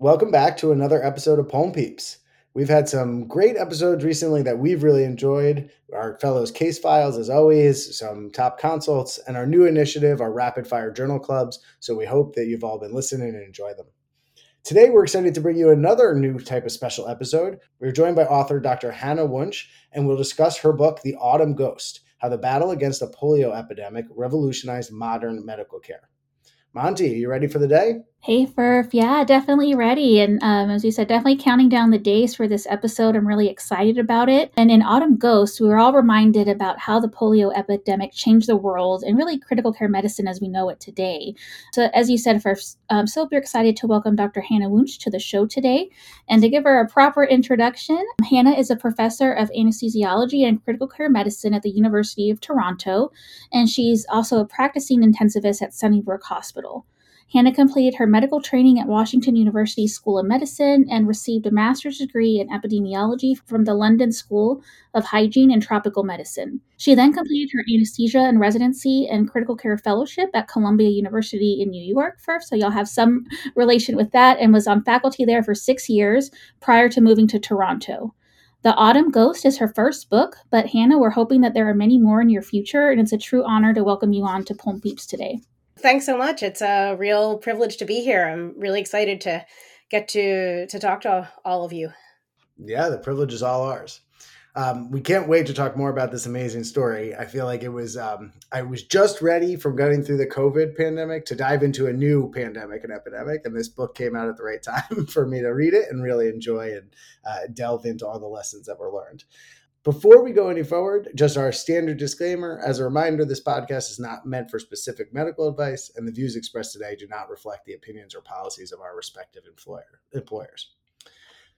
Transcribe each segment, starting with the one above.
Welcome back to another episode of Pulm PEEPs. We've had some great episodes recently that we've really enjoyed. Our fellows case files, as always, some top consults, and our new initiative, our rapid fire journal clubs. So we hope that you've all been listening and enjoy them. Today, we're excited to bring you another new type of special episode. We're joined by author Dr. Hannah Wunsch, and we'll discuss her book, The Autumn Ghost How the Battle Against the Polio Epidemic Revolutionized Modern Medical Care. Monty, are you ready for the day? Hey, Furf. Yeah, definitely ready. And um, as you said, definitely counting down the days for this episode. I'm really excited about it. And in Autumn Ghost, we were all reminded about how the polio epidemic changed the world and really critical care medicine as we know it today. So, as you said, Furf, I'm super excited to welcome Dr. Hannah Wunsch to the show today. And to give her a proper introduction, Hannah is a professor of anesthesiology and critical care medicine at the University of Toronto. And she's also a practicing intensivist at Sunnybrook Hospital. Hannah completed her medical training at Washington University School of Medicine and received a master's degree in epidemiology from the London School of Hygiene and Tropical Medicine. She then completed her anesthesia and residency and critical care fellowship at Columbia University in New York first, so y'all have some relation with that, and was on faculty there for six years prior to moving to Toronto. The Autumn Ghost is her first book, but Hannah, we're hoping that there are many more in your future, and it's a true honor to welcome you on to Pulm PEEPs today. Thanks so much. It's a real privilege to be here. I'm really excited to get to to talk to all of you. Yeah, the privilege is all ours. Um, we can't wait to talk more about this amazing story. I feel like it was um, I was just ready from getting through the COVID pandemic to dive into a new pandemic and epidemic, and this book came out at the right time for me to read it and really enjoy and uh, delve into all the lessons that were learned. Before we go any forward, just our standard disclaimer. As a reminder, this podcast is not meant for specific medical advice, and the views expressed today do not reflect the opinions or policies of our respective employer, employers.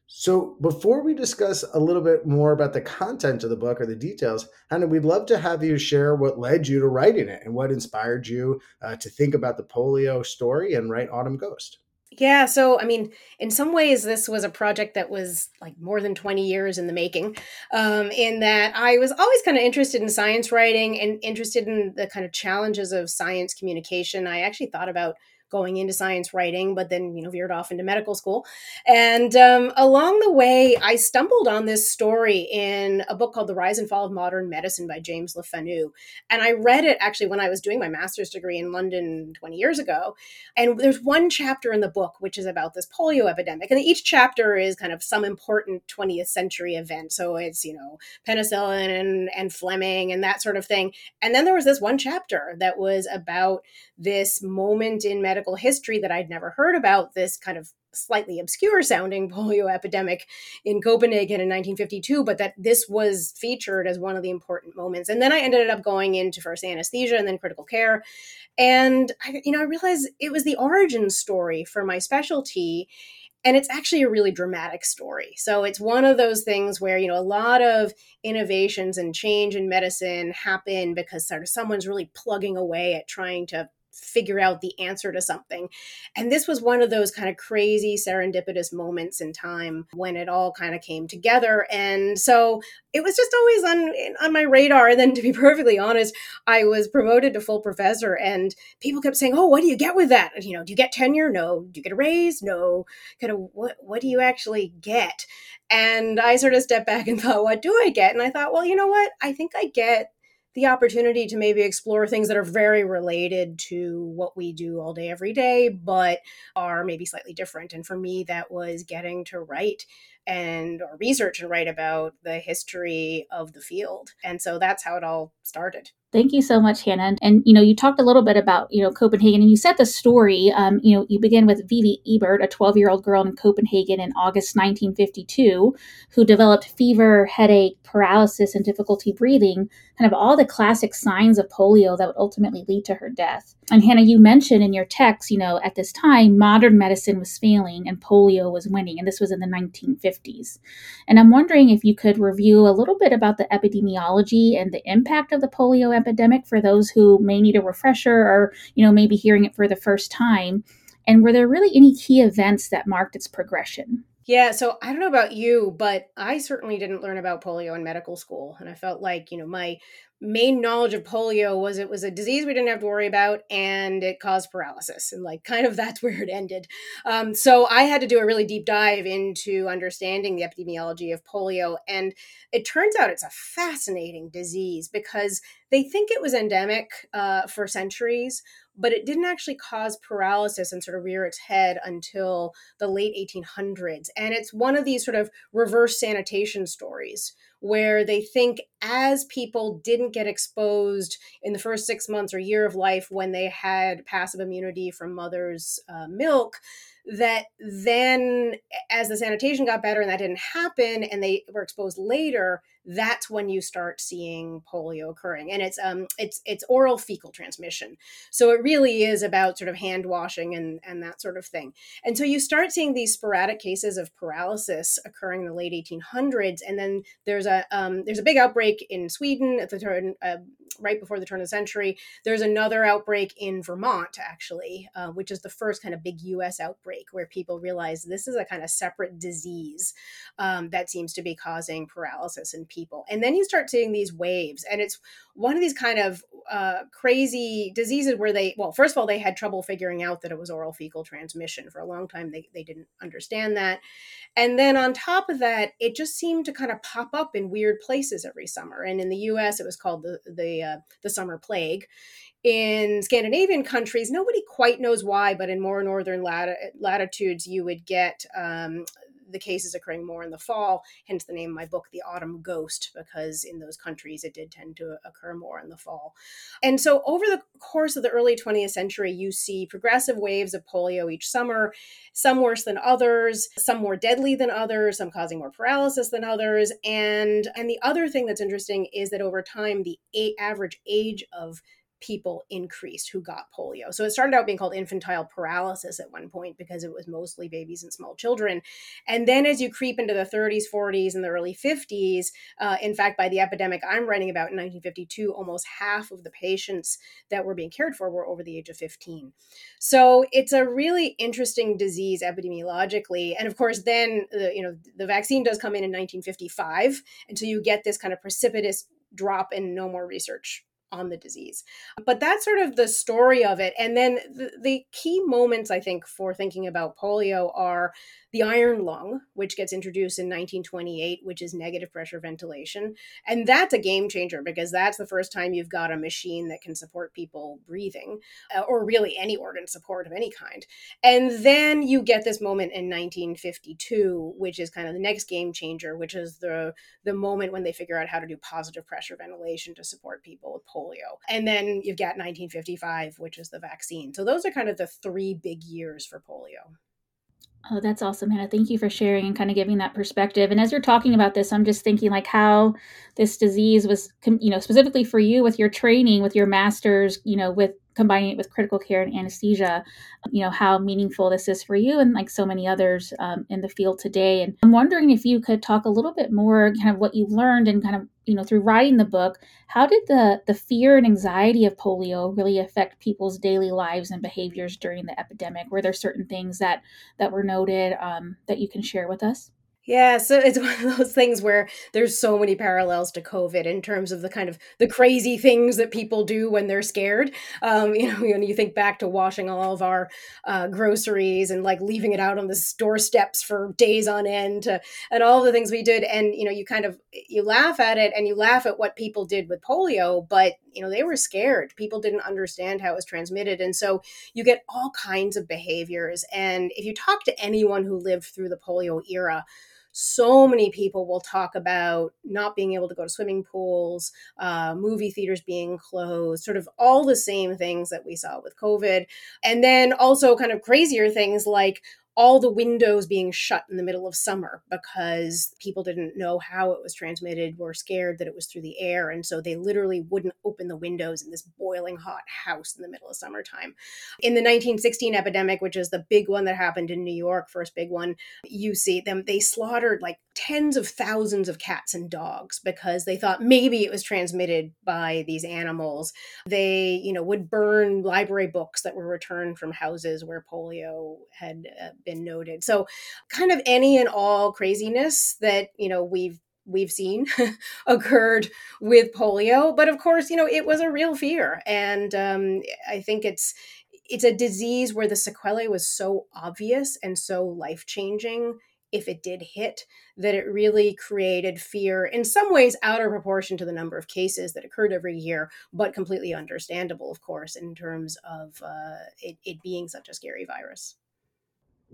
So, before we discuss a little bit more about the content of the book or the details, Hannah, we'd love to have you share what led you to writing it and what inspired you uh, to think about the polio story and write Autumn Ghost. Yeah, so I mean, in some ways, this was a project that was like more than 20 years in the making, um, in that I was always kind of interested in science writing and interested in the kind of challenges of science communication. I actually thought about going into science writing, but then, you know, veered off into medical school. And um, along the way, I stumbled on this story in a book called The Rise and Fall of Modern Medicine by James Le Fanu. And I read it actually when I was doing my master's degree in London 20 years ago. And there's one chapter in the book which is about this polio epidemic. And each chapter is kind of some important 20th century event. So it's, you know, penicillin and, and Fleming and that sort of thing. And then there was this one chapter that was about this moment in medicine medical history that I'd never heard about this kind of slightly obscure sounding polio epidemic in Copenhagen in 1952, but that this was featured as one of the important moments. And then I ended up going into first anesthesia and then critical care. And I, you know, I realized it was the origin story for my specialty. And it's actually a really dramatic story. So it's one of those things where, you know, a lot of innovations and change in medicine happen because sort of someone's really plugging away at trying to figure out the answer to something. And this was one of those kind of crazy serendipitous moments in time when it all kind of came together. And so it was just always on on my radar. And then to be perfectly honest, I was promoted to full professor and people kept saying, Oh, what do you get with that? You know, do you get tenure? No. Do you get a raise? No. Kind of what what do you actually get? And I sort of stepped back and thought, what do I get? And I thought, well, you know what? I think I get the opportunity to maybe explore things that are very related to what we do all day, every day, but are maybe slightly different. And for me, that was getting to write and or research and write about the history of the field. And so that's how it all started. Thank you so much, Hannah. And you know, you talked a little bit about you know Copenhagen, and you set the story. Um, you know, you begin with Vivi Ebert, a 12-year-old girl in Copenhagen in August 1952, who developed fever, headache, paralysis, and difficulty breathing. Kind of all the classic signs of polio that would ultimately lead to her death. And Hannah, you mentioned in your text, you know, at this time, modern medicine was failing and polio was winning, and this was in the 1950s. And I'm wondering if you could review a little bit about the epidemiology and the impact of the polio epidemic for those who may need a refresher or, you know, maybe hearing it for the first time? And were there really any key events that marked its progression? Yeah, so I don't know about you, but I certainly didn't learn about polio in medical school. And I felt like, you know, my main knowledge of polio was it was a disease we didn't have to worry about and it caused paralysis and like kind of that's where it ended. Um, so i had to do a really deep dive into understanding the epidemiology of polio and it turns out it's a fascinating disease because they think it was endemic uh, for centuries but it didn't actually cause paralysis and sort of rear its head until the late 1800s and it's one of these sort of reverse sanitation stories where they think as people didn't get exposed in the first six months or year of life when they had passive immunity from mother's uh, milk, that then as the sanitation got better and that didn't happen and they were exposed later that's when you start seeing polio occurring. And it's um it's it's oral fecal transmission. So it really is about sort of hand washing and and that sort of thing. And so you start seeing these sporadic cases of paralysis occurring in the late 1800s and then there's a um, there's a big outbreak in sweden at the turn uh, right before the turn of the century. There's another outbreak in vermont actually uh, which is the first kind of big us outbreak where people realize this is a kind of separate disease um, that seems to be causing paralysis in people. And then you start seeing these waves, and it's one of these kind of uh, crazy diseases where they, well, first of all, they had trouble figuring out that it was oral fecal transmission. For a long time, they, they didn't understand that. And then on top of that, it just seemed to kind of pop up in weird places every summer. And in the US, it was called the, the, uh, the summer plague in Scandinavian countries, nobody quite knows why, but in more northern lat- latitudes, you would get um, the cases occurring more in the fall, hence the name of my book, The Autumn Ghost, because in those countries it did tend to occur more in the fall. And so over the course of the early 20th century, you see progressive waves of polio each summer, some worse than others, some more deadly than others, some causing more paralysis than others. And, and the other thing that's interesting is that over time, the average age of people increased who got polio. So it started out being called infantile paralysis at one point because it was mostly babies and small children. And then as you creep into the 30s, 40s, and the early 50s, uh, in fact, by the epidemic I'm writing about in 1952, almost half of the patients that were being cared for were over the age of 15. So it's a really interesting disease epidemiologically. And of course, then the, you know the vaccine does come in in 1955, and so you get this kind of precipitous drop and no more research on the disease. But that's sort of the story of it. And then the, the, key moments, I think, for thinking about polio are the iron lung, which gets introduced in 1928, which is negative pressure ventilation. And that's a game changer because that's the first time you've got a machine that can support people breathing uh, or really any organ support of any kind. And then you get this moment in 1952, which is kind of the next game changer, which is the, the moment when they figure out how to do positive pressure ventilation to support people with polio. And then you've got 1955, which is the vaccine. So those are kind of the three big years for polio. Oh, that's awesome, Hannah. Thank you for sharing and kind of giving that perspective. And as you're talking about this, I'm just thinking like how this disease was, you know, specifically for you with your training, with your master's, you know, with combining it with critical care and anesthesia, you know, how meaningful this is for you and like so many others um, in the field today. And I'm wondering if you could talk a little bit more kind of what you learned and kind of, you know, through writing the book, how did the the fear and anxiety of polio really affect people's daily lives and behaviors during the epidemic? Were there certain things that that were noted um, that you can share with us? Yeah, so it's one of those things where there's so many parallels to COVID in terms of the kind of the crazy things that people do when they're scared. Um, you know, when you think back to washing all of our uh, groceries and like leaving it out on the doorsteps for days on end, to, and all the things we did, and you know, you kind of you laugh at it and you laugh at what people did with polio, but you know, they were scared. People didn't understand how it was transmitted, and so you get all kinds of behaviors. And if you talk to anyone who lived through the polio era so many people will talk about not being able to go to swimming pools, uh, movie theaters being closed, sort of all the same things that we saw with COVID. And then also kind of crazier things like all the windows being shut in the middle of summer because people didn't know how it was transmitted, were scared that it was through the air. And so they literally wouldn't open the windows in this boiling hot house in the middle of summertime. In the 1916 epidemic, which is the big one that happened in New York, first big one, you see them, they slaughtered like tens of thousands of cats and dogs because they thought maybe it was transmitted by these animals. They, you know, would burn library books that were returned from houses where polio had uh, been noted. So, kind of any and all craziness that, you know, we've we've seen occurred with polio. But of course, you know, it was a real fear. And um, I think it's, it's a disease where the sequelae was so obvious and so life changing if it did hit, that it really created fear in some ways out of proportion to the number of cases that occurred every year, but completely understandable, of course, in terms of uh, it, it being such a scary virus.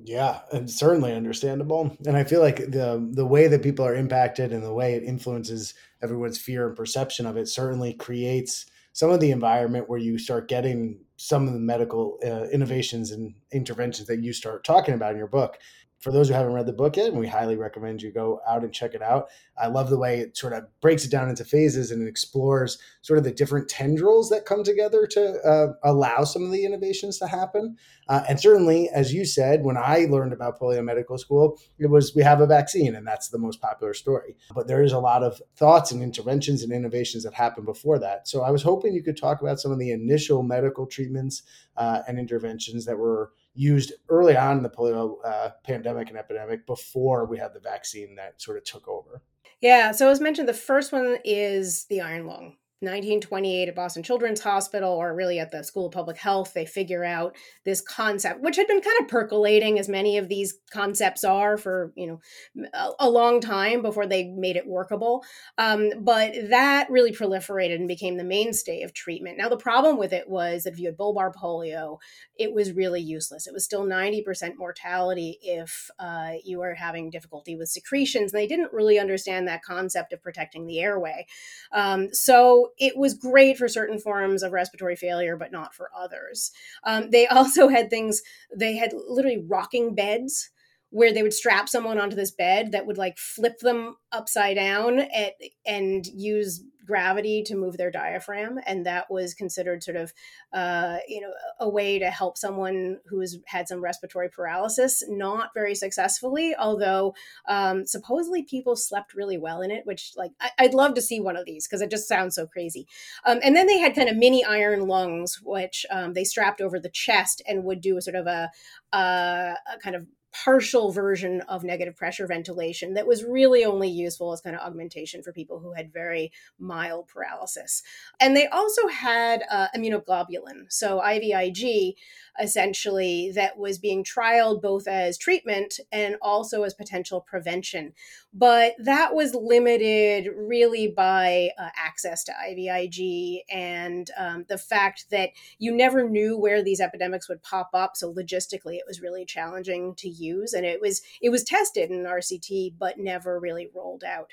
Yeah, and certainly understandable. And I feel like the the way that people are impacted and the way it influences everyone's fear and perception of it certainly creates some of the environment where you start getting some of the medical uh, innovations and interventions that you start talking about in your book for those who haven't read the book yet, and we highly recommend you go out and check it out. I love the way it sort of breaks it down into phases and it explores sort of the different tendrils that come together to uh, allow some of the innovations to happen. Uh, and certainly, as you said, when I learned about polio medical school, it was we have a vaccine, and that's the most popular story. But there is a lot of thoughts and interventions and innovations that happened before that. So I was hoping you could talk about some of the initial medical treatments uh, and interventions that were used early on in the polio uh, pandemic and epidemic before we had the vaccine that sort of took over. Yeah. So as mentioned, the first one is the iron lung. 1928 at Boston Children's Hospital, or really at the School of Public Health, they figure out this concept, which had been kind of percolating, as many of these concepts are, for you know a, long time before they made it workable. Um, but that really proliferated and became the mainstay of treatment. Now, the problem with it was that if you had bulbar polio, it was really useless. It was still 90% mortality if uh, you were having difficulty with secretions. And they didn't really understand that concept of protecting the airway. Um, so it was great for certain forms of respiratory failure, but not for others. Um, they also had things, they had literally rocking beds where they would strap someone onto this bed that would like flip them upside down at, and use gravity to move their diaphragm and that was considered sort of uh, you know a way to help someone who's had some respiratory paralysis not very successfully although um, supposedly people slept really well in it which like I- would love to see one of these because it just sounds so crazy. Um, and then they had kind of mini iron lungs which um, they strapped over the chest and would do a sort of a, a, a kind of partial version of negative pressure ventilation that was really only useful as kind of augmentation for people who had very mild paralysis. And they also had uh, immunoglobulin, so IVIG, essentially, that was being trialed both as treatment and also as potential prevention. But that was limited really by uh, access to IVIG and um, the fact that you never knew where these epidemics would pop up. So logistically, it was really challenging to use, and it was it was tested in RCT, but never really rolled out.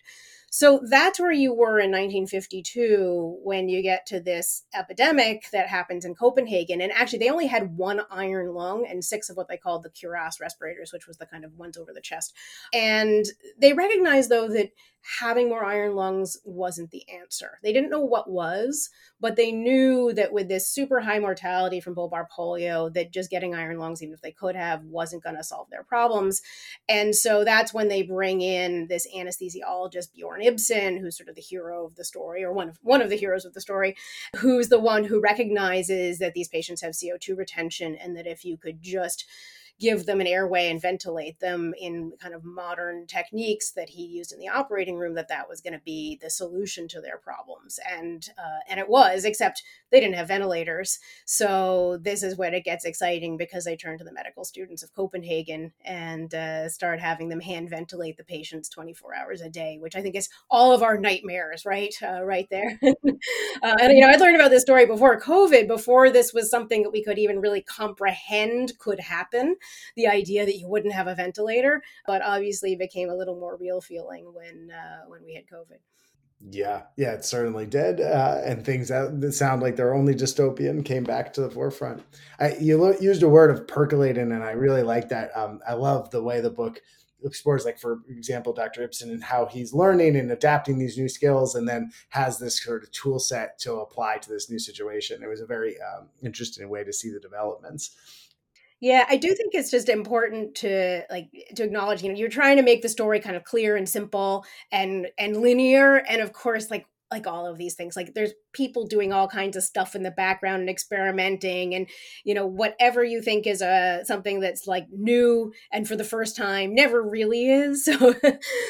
So that's where you were in 1952 when you get to this epidemic that happens in Copenhagen. And actually, they only had one iron lung and six of what they called the cuirass respirators, which was the kind of ones over the chest. And they recognized, though, that having more iron lungs wasn't the answer. They didn't know what was, but they knew that with this super high mortality from bulbar polio, that just getting iron lungs, even if they could have, wasn't going to solve their problems. And so that's when they bring in this anesthesiologist, Bjorn Ibsen, who's sort of the hero of the story, or one of one of the heroes of the story, who's the one who recognizes that these patients have CO2 retention and that if you could just give them an airway and ventilate them in kind of modern techniques that he used in the operating room that that was going to be the solution to their problems. And uh, and it was except they didn't have ventilators. So this is when it gets exciting because they turn to the medical students of copenhagen and uh, start having them hand ventilate the patients 24 hours a day which i think is all of our nightmares right? Uh, right there. Uh, and you know i learned about this story before covid before this was something that we could even really comprehend could happen the idea that you wouldn't have a ventilator, but obviously became a little more real feeling when uh, when we had COVID. Yeah, yeah, it certainly did, uh, and things that sound like they're only dystopian came back to the forefront. I, you lo- used a word of percolating, and I really like that. Um, I love the way the book explores, like for example, Dr. Ibsen and how he's learning and adapting these new skills, and then has this sort of tool set to apply to this new situation. It was a very um, interesting way to see the developments. Yeah, I do think it's just important to like to acknowledge, you know, you're trying to make the story kind of clear and simple and and linear and of course like like all of these things like there's people doing all kinds of stuff in the background and experimenting and you know whatever you think is a something that's like new and for the first time never really is so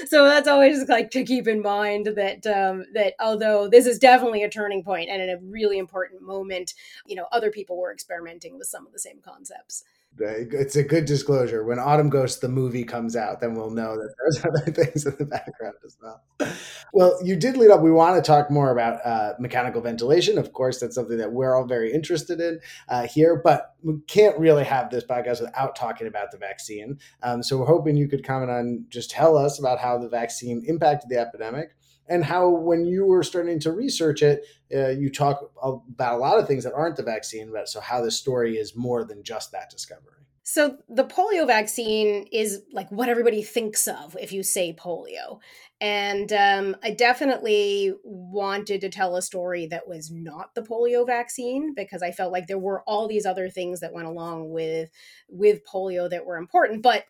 so that's always like to keep in mind that um that although this is definitely a turning point and a really important moment you know other people were experimenting with some of the same concepts it's a good disclosure. When Autumn Ghost, the movie, comes out, then we'll know that there's other things in the background as well. Well, you did lead up. We want to talk more about uh, mechanical ventilation. Of course, that's something that we're all very interested in uh, here, but we can't really have this podcast without talking about the vaccine. Um, so we're hoping you could comment on just tell us about how the vaccine impacted the epidemic and how when you were starting to research it uh, you talk about a lot of things that aren't the vaccine but so how the story is more than just that discovery. So the polio vaccine is like what everybody thinks of if you say polio. And um, i definitely wanted to tell a story that was not the polio vaccine because i felt like there were all these other things that went along with with polio that were important but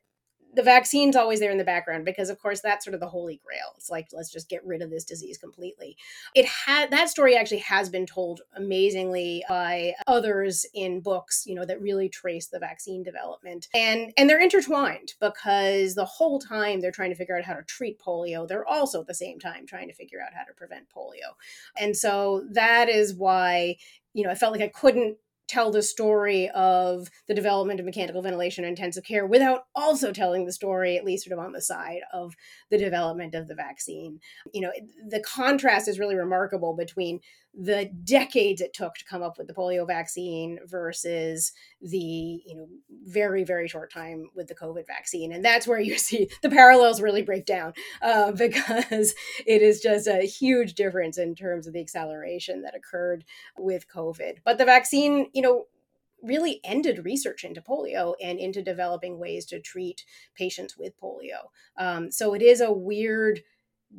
the vaccine's always there in the background because of course that's sort of the holy grail. It's like let's just get rid of this disease completely. It had that story actually has been told amazingly by others in books you know that really trace the vaccine development. And and they're intertwined because the whole time they're trying to figure out how to treat polio they're also at the same time trying to figure out how to prevent polio. And so that is why you know i felt like i couldn't tell the story of the development of mechanical ventilation and intensive care without also telling the story at least sort of on the side of the development of the vaccine. You know the contrast is really remarkable between the decades it took to come up with the polio vaccine versus the you know very very short time with the covid vaccine. And that's where you see the parallels really break down uh, because it is just a huge difference in terms of the acceleration that occurred with covid. But the vaccine you know really ended research into polio and into developing ways to treat patients with polio. Um, so it is a weird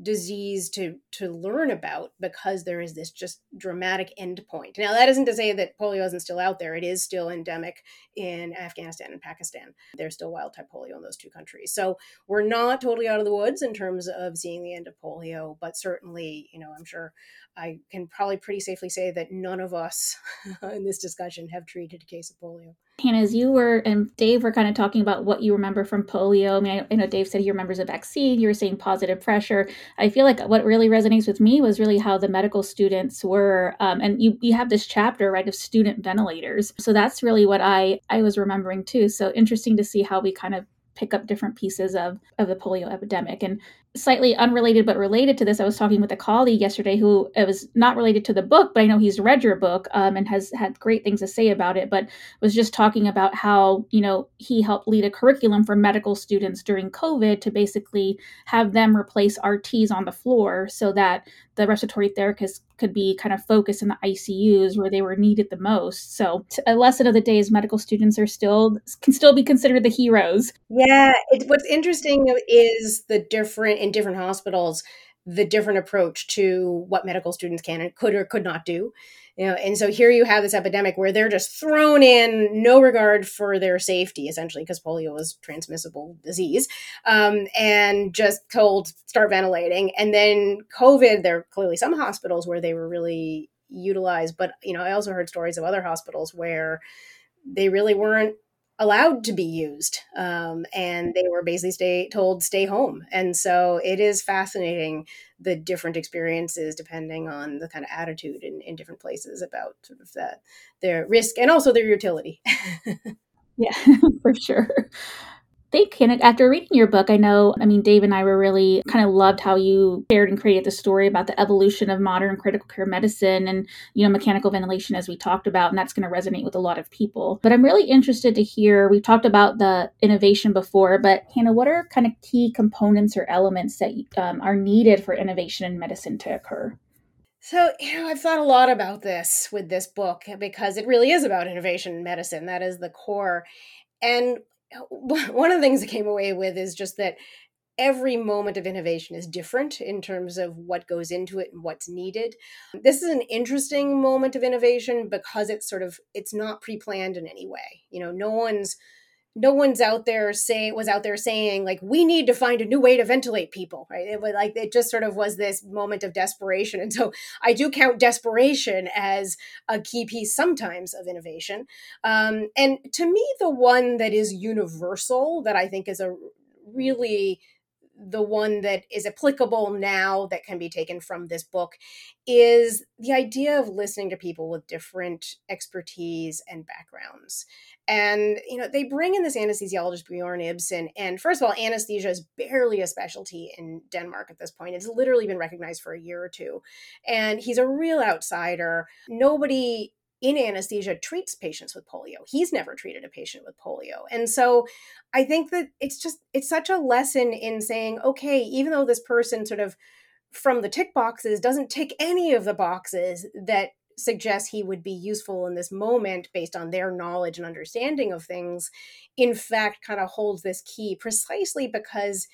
disease to to learn about because there is this just dramatic endpoint. Now that isn't to say that polio isn't still out there. It is still endemic in Afghanistan and Pakistan. There's still wild type polio in those two countries. So we're not totally out of the woods in terms of seeing the end of polio, but certainly, you know, I'm sure I can probably pretty safely say that none of us in this discussion have treated a case of polio. Hannah, as you were and Dave were kind of talking about what you remember from polio. I mean, I, I know Dave said he remembers a vaccine. You were saying positive pressure. I feel like what really resonates with me was really how the medical students were, um, and you you have this chapter right of student ventilators. So that's really what I I was remembering too. So interesting to see how we kind of pick up different pieces of of the polio epidemic and slightly unrelated but related to this i was talking with a colleague yesterday who it was not related to the book but i know he's read your book um, and has had great things to say about it but was just talking about how you know he helped lead a curriculum for medical students during covid to basically have them replace rts on the floor so that the respiratory therapists could be kind of focused in the ICUs where they were needed the most. So a lesson of the day is medical students are still can still be considered the heroes. Yeah, it, what's interesting is the different in different hospitals the different approach to what medical students can and could or could not do. You know, and so here you have this epidemic where they're just thrown in, no regard for their safety, essentially, because polio is transmissible disease, um, and just told start ventilating. And then COVID, there are clearly some hospitals where they were really utilized, but you know, I also heard stories of other hospitals where they really weren't allowed to be used um, and they were basically stay told stay home. And so it is fascinating the different experiences depending on the kind of attitude in, in different places about sort of their risk and also their utility. Yeah for sure think, and after reading your book, I know, I mean, Dave and I were really kind of loved how you shared and created the story about the evolution of modern critical care medicine and, you know, mechanical ventilation, as we talked about, and that's going to resonate with a lot of people. But I'm really interested to hear, we've talked about the innovation before, but Hannah, what are kind of key components or elements that um, are needed for innovation in medicine to occur? So, you know, I've thought a lot about this with this book because it really is about innovation in medicine. That is the core. And one of the things I came away with is just that every moment of innovation is different in terms of what goes into it and what's needed. This is an interesting moment of innovation because it's sort of it's not pre-planned in any way. You know no one's no one's out there saying was out there saying like we need to find a new way to ventilate people right? It was like it just sort of was this moment of desperation. And so i do count desperation as a key piece sometimes of innovation. Um, and to me the one that is universal that i think is a really the one that is applicable now that can be taken from this book is the idea of listening to people with different expertise and backgrounds. And, you know, they bring in this anesthesiologist, Bjorn Ibsen. And first of all, anesthesia is barely a specialty in Denmark at this point. It's literally been recognized for a year or two. And he's a real outsider. Nobody in anesthesia treats patients with polio. He's never treated a patient with polio. And so I think that it's just it's such a lesson in saying, okay, even though this person sort of from the tick boxes doesn't tick any of the boxes that suggest he would be useful in this moment based on their knowledge and understanding of things, in fact, kind of holds this key precisely because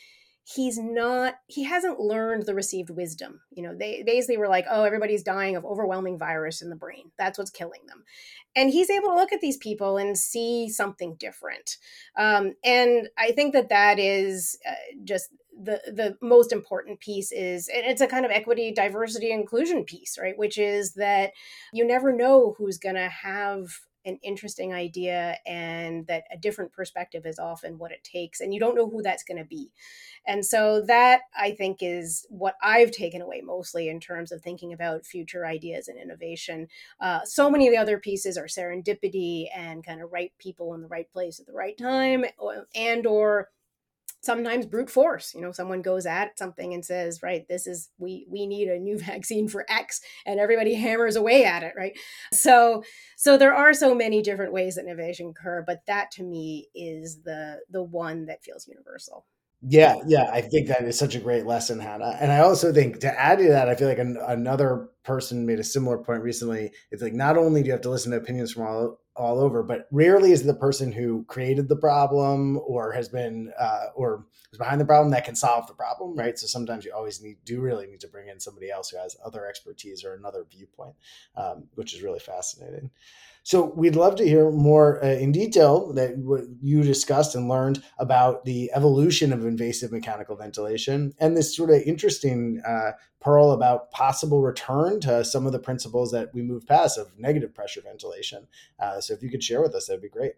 he's not he hasn't learned the received wisdom. You know they basically were like oh everybody's dying of overwhelming virus in the brain. That's what's killing them. And he's able to look at these people and see something different. Um, and i think that that is uh, just the the most important piece is and it's a kind of equity diversity inclusion piece right? Which is that you never know who's going to have an interesting idea and that a different perspective is often what it takes and you don't know who that's going to be. And so that i think is what i've taken away mostly in terms of thinking about future ideas and innovation. Uh, so many of the other pieces are serendipity and kind of right people in the right place at the right time and or sometimes brute force you know someone goes at something and says right this is we we need a new vaccine for x and everybody hammers away at it right so so there are so many different ways that innovation occur but that to me is the the one that feels universal yeah, yeah, I think that is such a great lesson, Hannah. And I also think to add to that, I feel like an, another person made a similar point recently. It's like not only do you have to listen to opinions from all all over, but rarely is the person who created the problem or has been uh, or is behind the problem that can solve the problem, right? So sometimes you always need do really need to bring in somebody else who has other expertise or another viewpoint, um, which is really fascinating. So we'd love to hear more uh, in detail that what you discussed and learned about the evolution of invasive mechanical ventilation and this sort of interesting uh, pearl about possible return to some of the principles that we moved past of negative pressure ventilation. Uh, so if you could share with us, that'd be great.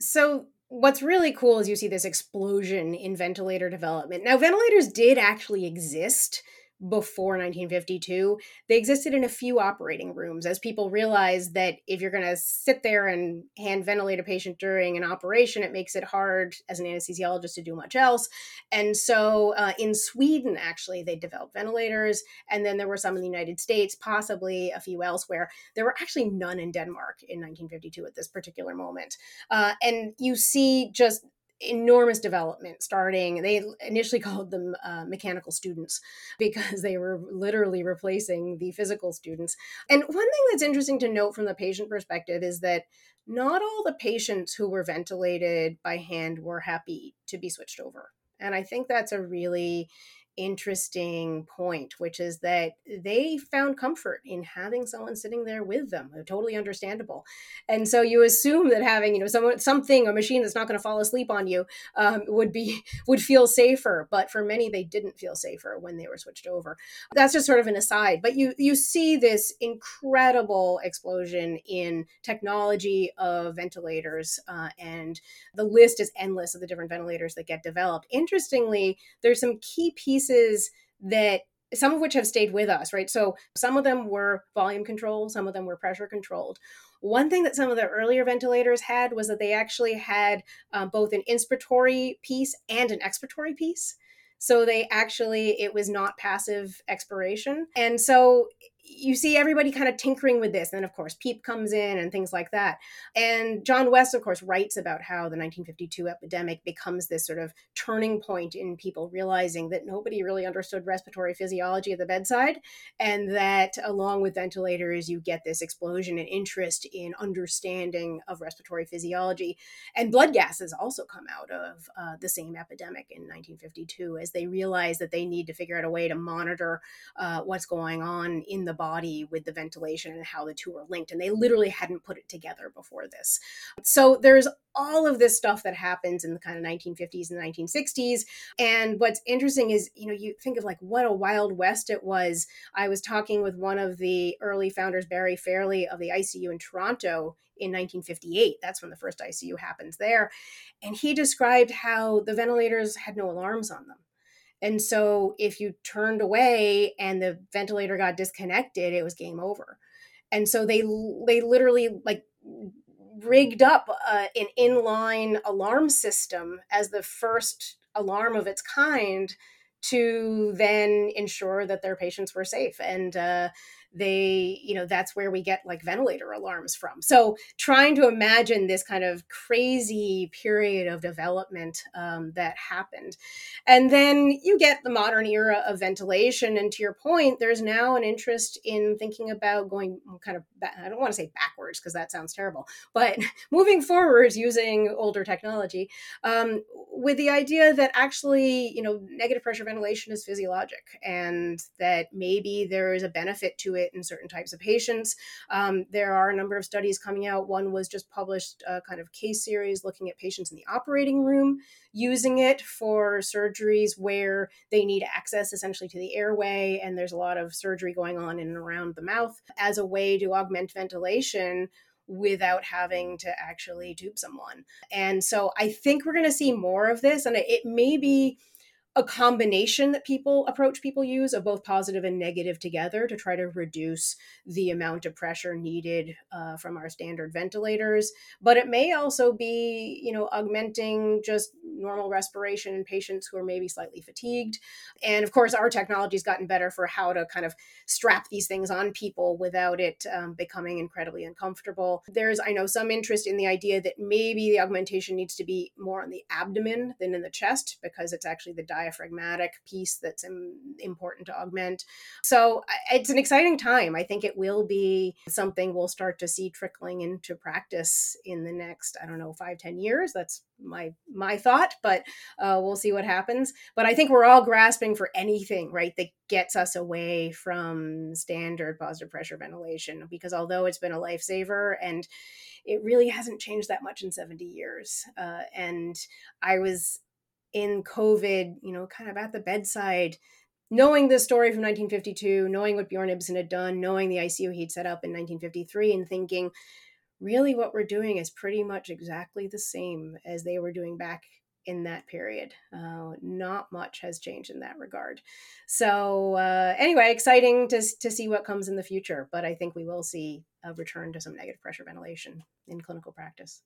So what's really cool is you see this explosion in ventilator development. Now, ventilators did actually exist before 1952, they existed in a few operating rooms as people realized that if you're going to sit there and hand ventilate a patient during an operation, it makes it hard as an anesthesiologist to do much else. And so uh, in Sweden, actually, they developed ventilators. And then there were some in the United States, possibly a few elsewhere. There were actually none in Denmark in 1952 at this particular moment. Uh, and you see just enormous development starting they initially called them uh, mechanical students because they were literally replacing the physical students. And one thing that's interesting to note from the patient perspective is that not all the patients who were ventilated by hand were happy to be switched over. And i think that's a really interesting point, which is that they found comfort in having someone sitting there with them. Totally understandable. And so you assume that having, you know, someone something, a machine that's not going to fall asleep on you, um, would be would feel safer. But for many, they didn't feel safer when they were switched over. That's just sort of an aside. But you you see this incredible explosion in technology of ventilators, uh, and the list is endless of the different ventilators that get developed. Interestingly, there's some key pieces pieces that some of which have stayed with us, right? So some of them were volume controlled, some of them were pressure controlled. One thing that some of the earlier ventilators had was that they actually had um, both an inspiratory piece and an expiratory piece. So they actually, it was not passive expiration. And so you see everybody kind of tinkering with this. And then, of course, PEEP comes in and things like that. And John West, of course, writes about how the 1952 epidemic becomes this sort of turning point in people realizing that nobody really understood respiratory physiology at the bedside. And that along with ventilators, you get this explosion in interest in understanding of respiratory physiology. And blood gases also come out of uh, the same epidemic in 1952 as they realize that they need to figure out a way to monitor uh, what's going on in the the body with the ventilation and how the two are linked. And they literally hadn't put it together before this. So there's all of this stuff that happens in the kind of 1950s and 1960s. And what's interesting is, you know, you think of like what a wild west it was. I was talking with one of the early founders, Barrie Fairley of the ICU in Toronto in 1958. That's when the first ICU happens there. And he described how the ventilators had no alarms on them. And so if you turned away and the ventilator got disconnected, it was game over. And so they they literally like rigged up uh, an inline alarm system as the first alarm of its kind to then ensure that their patients were safe and uh, they you know that's where we get like ventilator alarms from. So trying to imagine this kind of crazy period of development um, that happened. And then you get the modern era of ventilation and to your point there's now an interest in thinking about going kind of i don't want to say backwards because that sounds terrible but moving forwards using older technology um, with the idea that actually you know negative pressure ventilation is physiologic and that maybe there is a benefit to it it in certain types of patients. Um, there are a number of studies coming out. One was just published, a kind of case series looking at patients in the operating room using it for surgeries where they need access essentially to the airway, and there's a lot of surgery going on in and around the mouth as a way to augment ventilation without having to actually tube someone. And so I think we're going to see more of this, and it may be a combination that people approach people use of both positive and negative together to try to reduce the amount of pressure needed uh, from our standard ventilators. But it may also be you know augmenting just normal respiration in patients who are maybe slightly fatigued. And of course our technology has gotten better for how to kind of strap these things on people without it um, becoming incredibly uncomfortable. There's i know some interest in the idea that maybe the augmentation needs to be more on the abdomen than in the chest because it's actually the diaphragmatic piece that's important to augment. So it's an exciting time. I think it will be something we'll start to see trickling into practice in the next, I don't know, five ten years. That's my my thought, but uh, we'll see what happens. But I think we're all grasping for anything, right, that gets us away from standard positive pressure ventilation. Because although it's been a lifesaver and it really hasn't changed that much in 70 years. Uh, and I was in COVID, you know, kind of at the bedside, knowing the story from 1952, knowing what Bjorn Ibsen had done, knowing the ICU he'd set up in 1953, and thinking, really, what we're doing is pretty much exactly the same as they were doing back in that period. Uh, not much has changed in that regard. So, uh, anyway, exciting to, to see what comes in the future, but I think we will see a return to some negative pressure ventilation in clinical practice.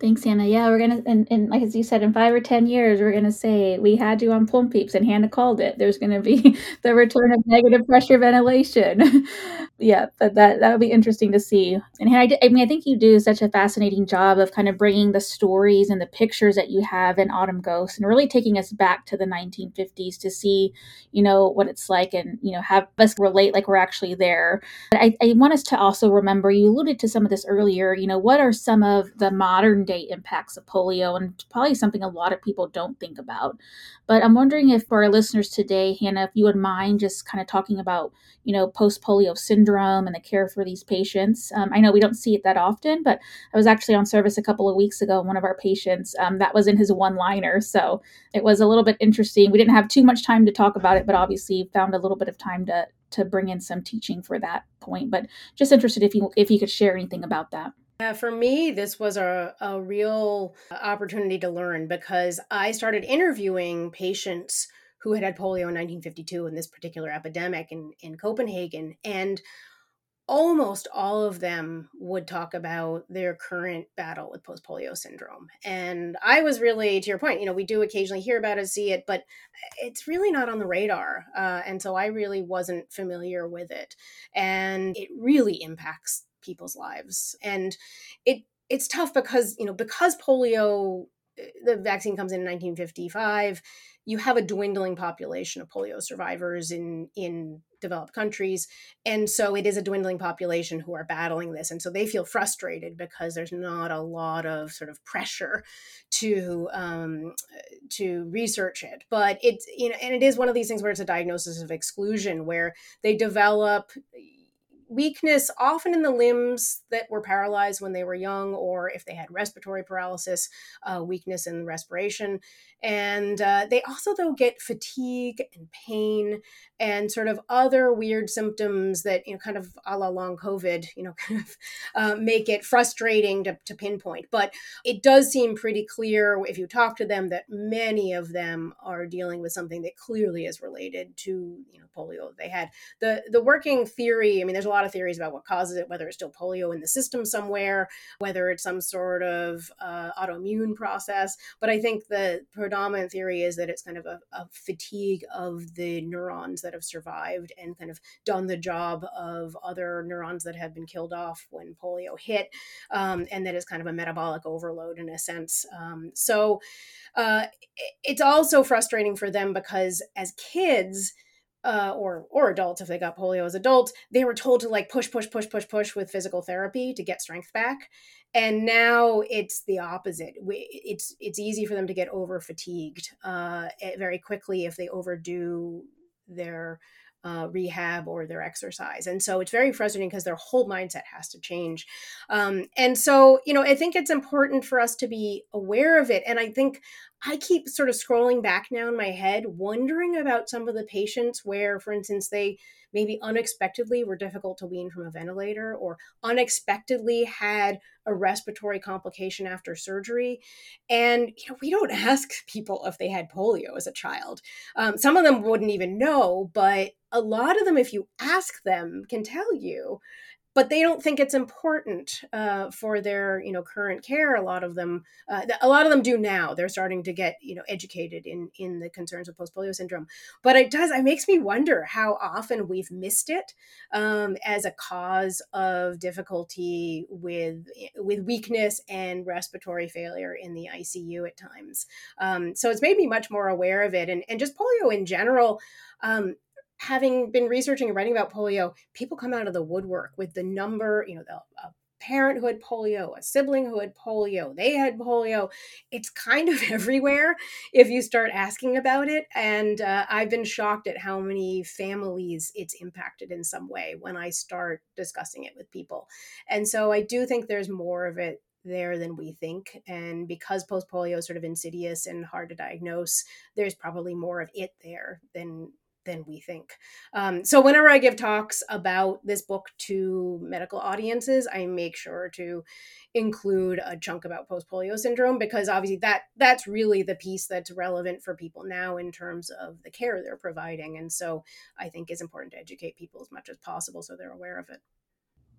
Thanks, Hannah. Yeah, we're gonna and, and like as you said, in five or ten years, we're gonna say we had you on Pulm PEEPs, and Hannah called it. There's gonna be the return of negative pressure ventilation. yeah, but that that would be interesting to see. And Hannah, I, I, mean, I think you do such a fascinating job of kind of bringing the stories and the pictures that you have in Autumn Ghosts, and really taking us back to the 1950s to see, you know, what it's like, and you know, have us relate like we're actually there. But I, I want us to also remember. You alluded to some of this earlier. You know, what are some of the modern modern day impacts of polio, and probably something a lot of people don't think about. But I'm wondering if for our listeners today, Hannah, if you would mind just kind of talking about, you know, post polio syndrome and the care for these patients. Um, I know we don't see it that often, but I was actually on service a couple of weeks ago. And one of our patients, um, that was in his one liner. So it was a little bit interesting. We didn't have too much time to talk about it, but obviously found a little bit of time to to bring in some teaching for that point. But just interested if you if you could share anything about that. Uh, for me, this was a, a real opportunity to learn because I started interviewing patients who had had polio in 1952 in this particular epidemic in, in Copenhagen. And almost all of them would talk about their current battle with post polio syndrome. And I was really, to your point, you know, we do occasionally hear about it, see it, but it's really not on the radar. Uh, and so I really wasn't familiar with it. And it really impacts people's lives and it it's tough because you know because polio the vaccine comes in 1955 you have a dwindling population of polio survivors in in developed countries. And so it is a dwindling population who are battling this. And so they feel frustrated because there's not a lot of sort of pressure to um, to research it. But it's you know, and it is one of these things where it's a diagnosis of exclusion where they develop weakness often in the limbs that were paralyzed when they were young or if they had respiratory paralysis uh, weakness in respiration. And uh, they also though get fatigue and pain and sort of other weird symptoms that you know kind of a la long covid you know kind of uh, make it frustrating to, to pinpoint. But it does seem pretty clear if you talk to them that many of them are dealing with something that clearly is related to you know polio. They had the the working theory i mean there's a lot of theories about what causes it whether it's still polio in the system somewhere whether it's some sort of uh, autoimmune process but i think the predominant theory is that it's kind of a, a, fatigue of the neurons that have survived and kind of done the job of other neurons that have been killed off when polio hit, um, and that is kind of a metabolic overload in a sense. Um, so uh, it's also frustrating for them because as kids, uh, or or adults if they got polio as adults, they were told to like push, push, push, push, push with physical therapy to get strength back. And now it's the opposite. We, it's it's easy for them to get over fatigued uh, eh, very quickly if they overdo their uh, rehab or their exercise. And so it's very frustrating because their whole mindset has to change. Um, and so, you know, I think it's important for us to be aware of it. And I think I keep sort of scrolling back now in my head, wondering about some of the patients where, for instance, they maybe unexpectedly were difficult to wean from a ventilator or unexpectedly had a respiratory complication after surgery. And you know, we don't ask people if they had polio as a child. Um, some of them wouldn't even know, but a lot of them, if you ask them, can tell you but they don't think it's important uh, for their you know current care. A lot of them uh, a lot of them do now. They're starting to get you know educated in in the concerns of post polio syndrome. But it does it makes me wonder how often we've missed it um, as a cause of difficulty with with weakness and respiratory failure in the icu at times. Um, so it's made me much more aware of it. And, and just polio in general um, having been researching and writing about polio, people come out of the woodwork with the number, you know, the a parent who had polio, a sibling who had polio, they had polio. It's kind of everywhere if you start asking about it. And uh, I've been shocked at how many families it's impacted in some way when I start discussing it with people. And so I do think there's more of it there than we think. And because post polio is sort of insidious and hard to diagnose, there's probably more of it there than than we think. Um, so whenever I give talks about this book to medical audiences, I make sure to include a chunk about post polio syndrome because obviously that that's really the piece that's relevant for people now in terms of the care they're providing. And so I think it's important to educate people as much as possible so they're aware of it.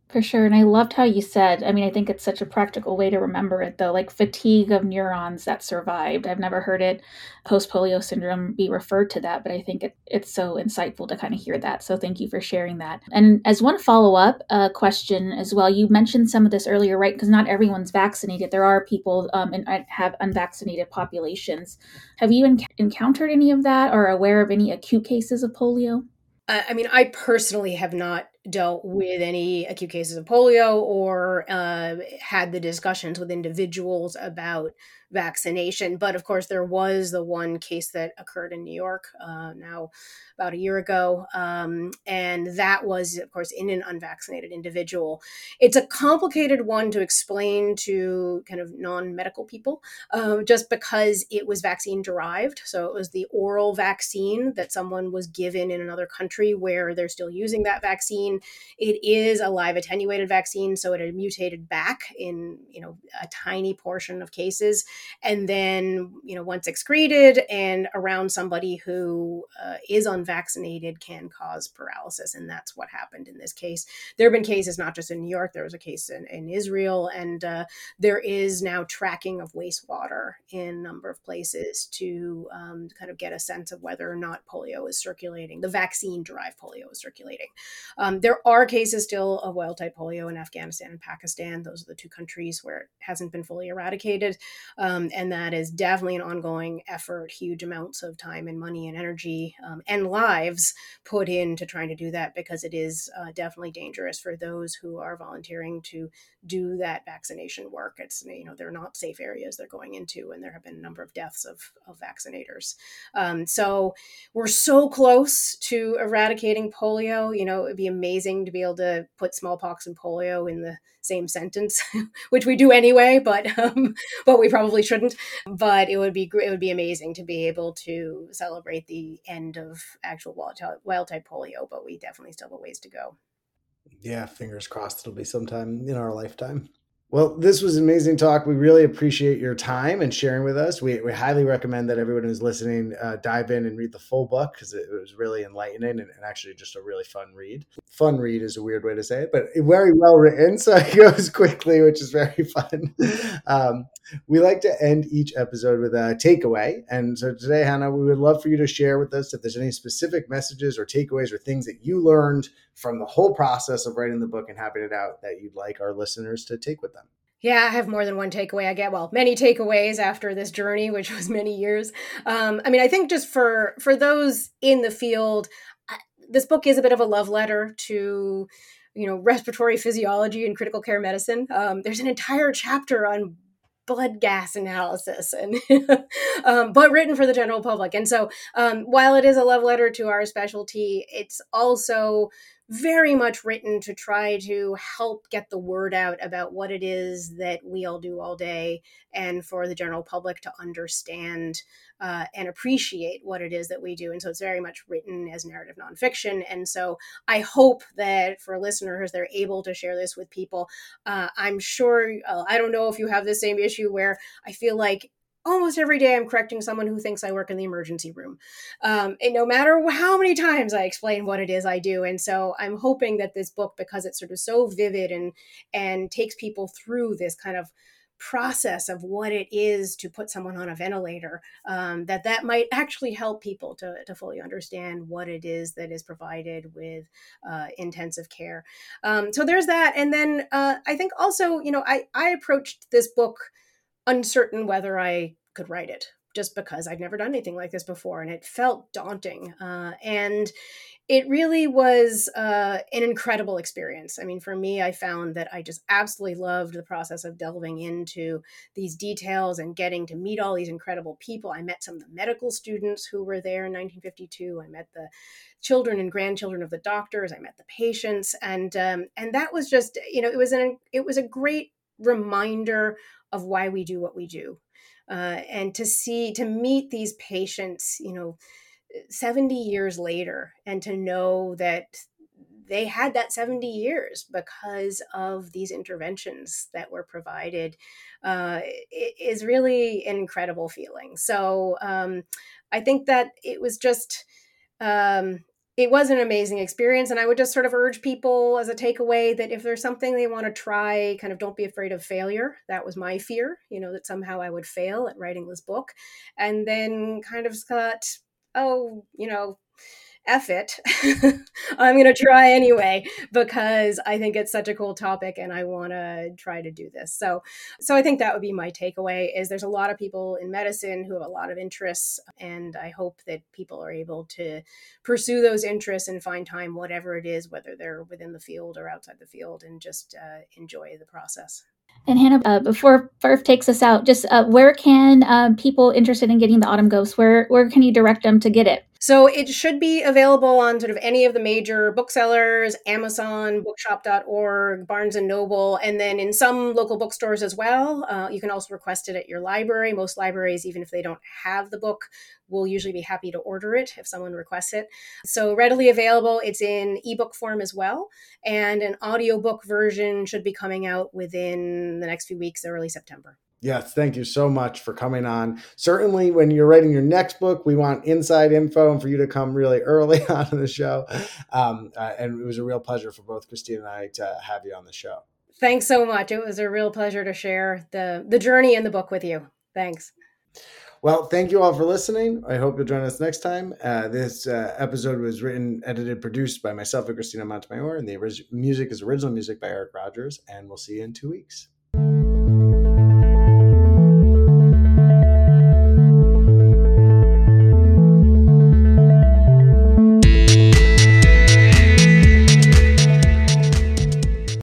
For sure. And I loved how you said, I mean, I think it's such a practical way to remember it, though, like fatigue of neurons that survived. I've never heard it post polio syndrome be referred to that, but I think it, it's so insightful to kind of hear that. So thank you for sharing that. And as one follow up uh, question as well, you mentioned some of this earlier, right? Because not everyone's vaccinated. There are people um, and have unvaccinated populations. Have you en- encountered any of that or aware of any acute cases of polio? I mean, I personally have not dealt with any acute cases of polio or uh, had the discussions with individuals about vaccination. But of course, there was the one case that occurred in New York uh, now about a year ago. Um, and that was, of course, in an unvaccinated individual. It's a complicated one to explain to kind of non medical people uh, just because it was vaccine derived. So it was the oral vaccine that someone was given in another country where they're still using that vaccine. It is a live attenuated vaccine, so it had mutated back in, you know, a tiny portion of cases and then you know once excreted and around somebody who uh, is unvaccinated can cause paralysis and that's what happened in this case. There have been cases not just in new york there was a case in, in israel and uh, there is now tracking of wastewater in a number of places to um, kind of get a sense of whether or not polio is circulating the vaccine derived polio is circulating. Um, there are cases still of wild type polio in afghanistan and pakistan. Those are the two countries where it hasn't been fully eradicated. uh, um, and that is definitely an ongoing effort. Huge amounts of time and money and energy um, and lives put into trying to do that because it is uh, definitely dangerous for those who are volunteering to do that vaccination work. It's you know they're not safe areas they're going into, and there have been a number of deaths of of vaccinators. Um, so we're so close to eradicating polio. You know, it'd be amazing to be able to put smallpox and polio in the same sentence, which we do anyway, but um, but we probably shouldn't. But it would be it would be amazing to be able to celebrate the end of actual wild type polio. But we definitely still have a ways to go. Yeah, fingers crossed it'll be sometime in our lifetime. Well, this was an amazing talk. We really appreciate your time and sharing with us. We, we highly recommend that everyone who's listening uh, dive in and read the full book because it, it, was really enlightening and, and, actually just a really fun read. Fun read is a weird way to say it, but very well written. So it goes quickly, which is very fun. Um, we like to end each episode with a takeaway. And so today, Hanna, we would love for you to share with us if there's any specific messages or takeaways or things that you learned from the whole process of writing the book and having it out that you'd like our listeners to take with them. Yeah, I have more than one takeaway. I get well, many takeaways after this journey, which was many years. Um, I mean, I think just for for those in the field, I, this book is a bit of a love letter to you know respiratory physiology and critical care medicine. Um, there's an entire chapter on blood gas analysis and um, but written for the general public and so um, while it is a love letter to our specialty it's also very much written to try to help get the word out about what it is that we all do all day and for the general public to understand uh, and appreciate what it is that we do. And so it's very much written as narrative nonfiction. And so I hope that for listeners, they're able to share this with people. Uh, I'm sure, uh, I don't know if you have the same issue where I feel like almost every day I'm correcting someone who thinks I work in the emergency room. Um, and no matter how many times I explain what it is I do. And so I'm hoping that this book, because it's sort of so vivid and and takes people through this kind of process of what it is to put someone on a ventilator um, that that might actually help people to, to fully understand what it is that is provided with uh, intensive care um, so there's that and then uh, i think also you know i i approached this book uncertain whether I could write it just because I'd never done anything like this before and it felt daunting. Uh, and it really was uh, an incredible experience. I mean, for me, I found that I just absolutely loved the process of delving into these details and getting to meet all these incredible people. I met some of the medical students who were there in 1952. I met the children and grandchildren of the doctors. I met the patients, and um, and that was just you know it was an it was a great reminder of why we do what we do. Uh, and to see, to meet these patients, you know, 70 years later, and to know that they had that 70 years because of these interventions that were provided uh, is really an incredible feeling. So um, I think that it was just um, it was an amazing experience and i would just sort of urge people as a takeaway that if there's something they want to try kind of don't be afraid of failure. That was my fear you know that somehow i would fail at writing this book. And then kind of thought oh you know F it. I'm going to try anyway because I think it's such a cool topic and I want to try to do this. So so I think that would be my takeaway is there's a lot of people in medicine who have a lot of interests and I hope that people are able to pursue those interests and find time whatever it is whether they're within the field or outside the field and just uh, enjoy the process. And Hanna, uh, before Firth takes us out, just uh, where can um, people interested in getting the Autumn Ghost, where where can you direct them to get it? So it should be available on sort of any of the major booksellers, Amazon, bookshop.org, Barnes and Noble, and then in some local bookstores as well. Uh, you can also request it at your library. Most libraries, even if they don't have the book, will usually be happy to order it if someone requests it. So readily available. It's in ebook form as well, and an audiobook version should be coming out within the next few weeks, early September. Yes, thank you so much for coming on. Certainly, when you're writing your next book, we want inside info and for you to come really early on the show. Um, uh, and it was a real pleasure for both Christine and I to have you on the show. Thanks so much. It was a real pleasure to share the the journey and the book with you. Thanks. Well, thank you all for listening. I hope you'll join us next time. Uh, this uh, episode was written, edited, produced by myself and Christina Montemayor, and the orig- music is original music by Eric Rogers. And we'll see you in two weeks.